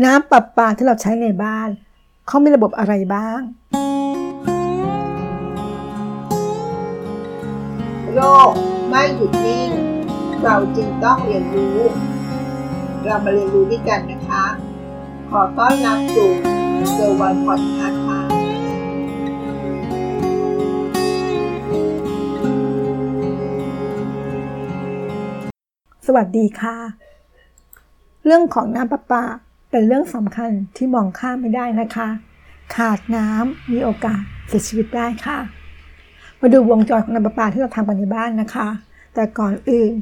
น้ำประปาที่เราใช้ในบ้าน เขามีระบบอะไรบ้าง โลกไม่หยุดนิ่ง เราจึงต้องเรียนรู้ เรามาเรียนรู้ด้วยกันนะคะ ขอต้อนรับสู่เซอร์วันพอดคาส์ค่ะสวัสดีค่ะ เรื่องของน้ำประปา เป็นเรื่องสำคัญที่มองข้ามไม่ได้นะคะ ขาดน้ำมีโอกาสเสียชีวิตได้ค่ะ มาดูวงจรของน้ำประปาที่เราทำกันในบ้านนะคะ แต่ก่อนอื่น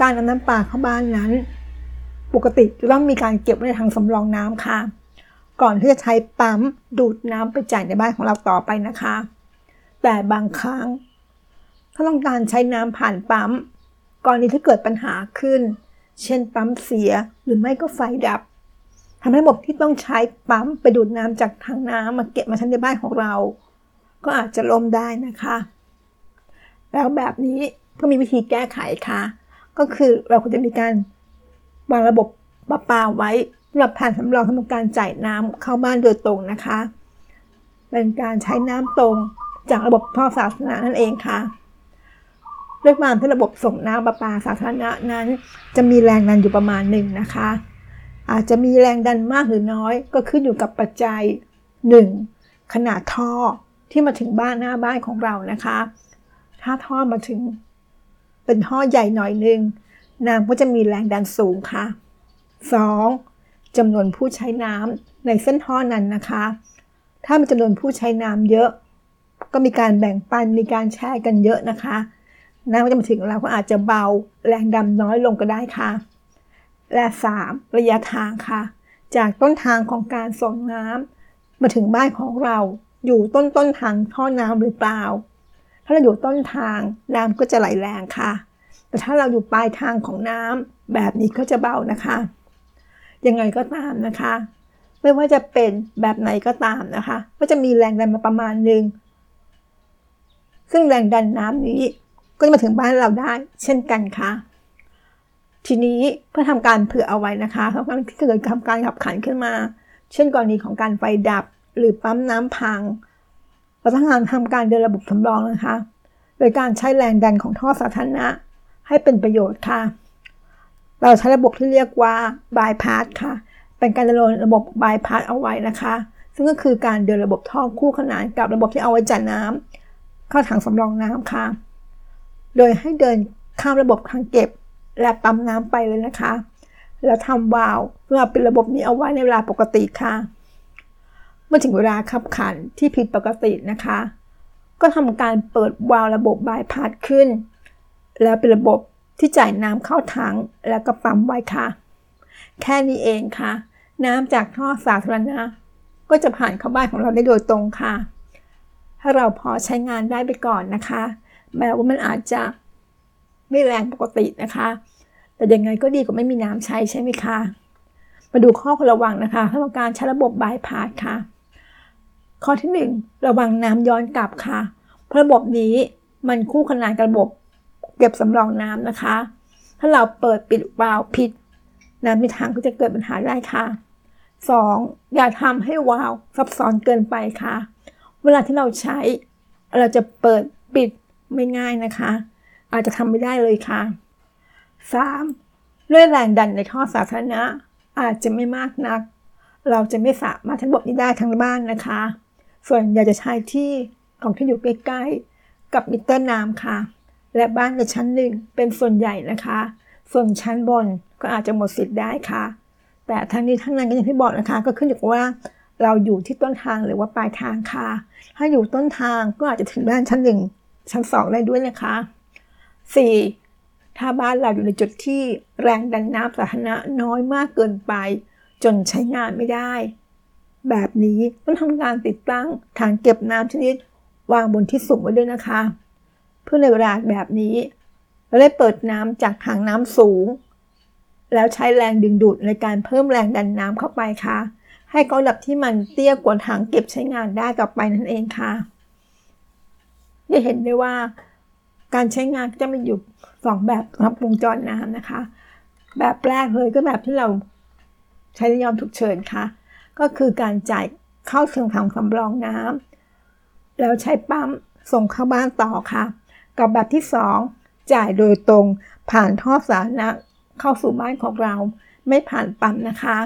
การนำน้ำปลาเข้าบ้านนั้น ปกติจะต้องมีการเก็บไว้ในถังสำรองน้ำค่ะ ก่อนที่จะใช้ปั๊มดูดน้ำไปจ่ายในบ้านของเราต่อไปนะคะ แต่บางครั้ง ถ้าต้องการใช้น้ำผ่านปั๊มกรณีที่เกิดปัญหาขึ้น เช่นปั๊มเสียหรือไม่ก็ไฟดับทำให้ระบบที่ต้องใช้ปั๊มไปดูดน้ำจากทางน้ำมาเก็บมาใช้ในบ้านของเรา ก็อาจจะล่มได้นะคะ แล้วแบบนี้ก็มีวิธีแก้ไขค่ะ ก็คือเราควรจะมีการวางระบบประปาไว้สำหรับผ่านสำรองสำหรับการจ่ายน้ำเข้าบ้านโดยตรงนะคะ เป็นการใช้น้ำตรงจากระบบท่อสาธารณะนั่นเองค่ะ ด้วยความที่ระบบส่งน้ำประปาสาธารณะนั้น จะมีแรงดันอยู่ประมาณหนึ่งนะคะ อาจจะมีแรงดันมากหรือน้อย ก็ขึ้นอยู่กับปัจจัย 1. ขนาดท่อที่มาถึงบ้านหน้าบ้านของเรานะคะ ถ้าท่อมาถึงเป็นท่อใหญ่หน่อยนึงน้ำก็จะมีแรงดันสูงค่ะ 2. จำนวนผู้ใช้น้ำในเส้นท่อนั้นนะคะ ถ้ามีจำนวนผู้ใช้น้ำเยอะ ก็มีการแบ่งปันมีการแชร์กันเยอะนะคะ น้ำก็จะมาถึงเราก็อาจจะเบาแรงดันน้อยลงก็ได้ค่ะ และ 3. ระยะทางค่ะ จากต้นทางของการส่งน้ำมาถึงบ้านของเราอยู่ต้นต้นทางท่อน้ำหรือเปล่า ถ้าเราอยู่ต้นทางน้ำก็จะไหลแรงค่ะ แต่ถ้าเราอยู่ปลายทางของน้ำแบบนี้ก็จะเบานะคะ ยังไงก็ตามนะคะ ไม่ว่าจะเป็นแบบไหนก็ตามนะคะ ก็จะมีแรงดันมาประมาณหนึ่งซึ่งแรงดันน้ำนี้ ก็จะมาถึงบ้านเราได้ เช่นกันค่ะ ทีนี้เพื่อทำการเผื่อเอาไว้นะคะเพราะที่เกิดทำการขับขันขึ้นมา เช่นกรณีของการไฟดับหรือปั๊มน้ำพังเราต้องการทำการเดินระบบสำรองนะคะ โดยการใช้แรงดันของท่อสาธารณะให้เป็นประโยชน์ค่ะ เราใช้ระบบที่เรียกว่า bypass ค่ะ เป็นการดำเนินระบบ bypass เอาไว้นะคะ ซึ่งก็คือการเดินระบบท่อคู่ขนานกับระบบที่เอาไว้จัดน้ำเข้าถังสำรองน้ำค่ะ โดยให้เดินข้ามระบบทางเก็บ และปั๊มน้ำไปเลยนะคะ แล้วทำวาล์วเพื่อเป็นระบบนี้เอาไว้ในเวลาปกติค่ะ เมื่อถึงเวลาขับขันที่ผิดปกตินะคะ ก็ทำการเปิดวาล์วระบบบายพาสขึ้น แล้วเป็นระบบที่จ่ายน้ำเข้าถังแล้วก็ปั๊มไว้ค่ะ แค่นี้เองค่ะ น้ำจากท่อสาธารณะก็จะผ่านเข้าบ้านของเราได้โดยตรงค่ะ ถ้าเราพอใช้งานได้ไปก่อนนะคะ แม้ว่ามันอาจจะไม่แรงปกตินะคะ แต่ยังไงก็ดีกว่าไม่มีน้ำใช้ใช่ไหมคะ มาดูข้อควรระวังนะคะ ถ้าต้องการใช้ระบบบายพาสค่ะ ข้อที่ 1 ระวังน้ำย้อนกลับค่ะ เพราะระบบนี้มันคู่ขนานกับระบบเก็บสำรองน้ำนะคะ ถ้าเราเปิดปิดวาล์วผิด น้ำในถังก็จะเกิดปัญหาได้ค่ะ 2. อย่าทำให้วาล์วซับซ้อนเกินไปค่ะ เวลาที่เราใช้ เราจะเปิดปิด ไม่ง่ายนะคะ อาจจะทำไม่ได้เลยค่ะ 3. ด้วยแรงดันในท่อสาธารณะ อาจจะไม่มากนัก เราจะไม่สามารถทั้งบทนี้ได้ทั้งบ้านนะคะ ส่วนอยากจะใช้ที่ของที่อยู่ใกล้ๆกับมิเตอร์น้ำค่ะ และบ้านในชั้นหนึ่งเป็นส่วนใหญ่นะคะ ส่วนชั้นบนก็อาจจะหมดสิทธิ์ได้ค่ะ แต่ทั้งนี้ทั้งนั้นก็อย่างที่บอกนะคะ ก็ขึ้นอยู่กับว่าเราอยู่ที่ต้นทางหรือว่าปลายทางค่ะ ถ้าอยู่ต้นทางก็อาจจะถึงบ้านชั้นหนึ่ง ชั้นสองได้ด้วยนะคะ 4. ถ้าบ้านเราอยู่ในจุดที่แรงดันน้ำสาธารณะน้อยมากเกินไป จนใช้งานไม่ได้ แบบนี้ต้องทำการติดตั้งถังเก็บน้ำชนิดวางบนที่สูงไว้ด้วยนะคะ เพื่อในเวลาแบบนี้เราได้เปิดน้ำจากถังน้ำสูง แล้วใช้แรงดึงดูดในการเพิ่มแรงดันน้ำเข้าไปค่ะ ให้ก้อนดับที่มันเตี้ยกว่าถังเก็บใช้งานได้ต่อไปนั่นเองค่ะ จะเห็นได้ว่าการใช้งานจะมีอยู่สองแบบสำหรับวงจรน้ำนะคะ แบบแรกเลยก็แบบที่เราใช้ในยามฉุกเฉินค่ะ ก็คือการจ่ายเข้าถึงถังสำรองน้ำแล้วใช้ปั๊มส่งเข้าบ้านต่อค่ะ กับแบบที่ 2 จ่ายโดยตรงผ่านท่อสาธารณะเข้าสู่บ้านของเราไม่ผ่านปั๊มนะคะ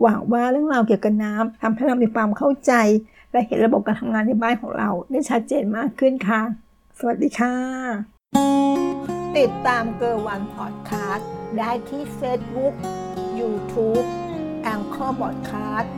หวังว่าเรื่องราวเกี่ยวกับน้ำทำให้เรามีความเข้าใจ และเห็นระบบการทำงานในบ้านของเรา ได้ชัดเจนมากขึ้นค่ะ สวัสดีค่ะ ติดตามเกอร์วันพอดคาสต์ได้ที่ Facebook YouTube แองเกอร์บอดคาสต์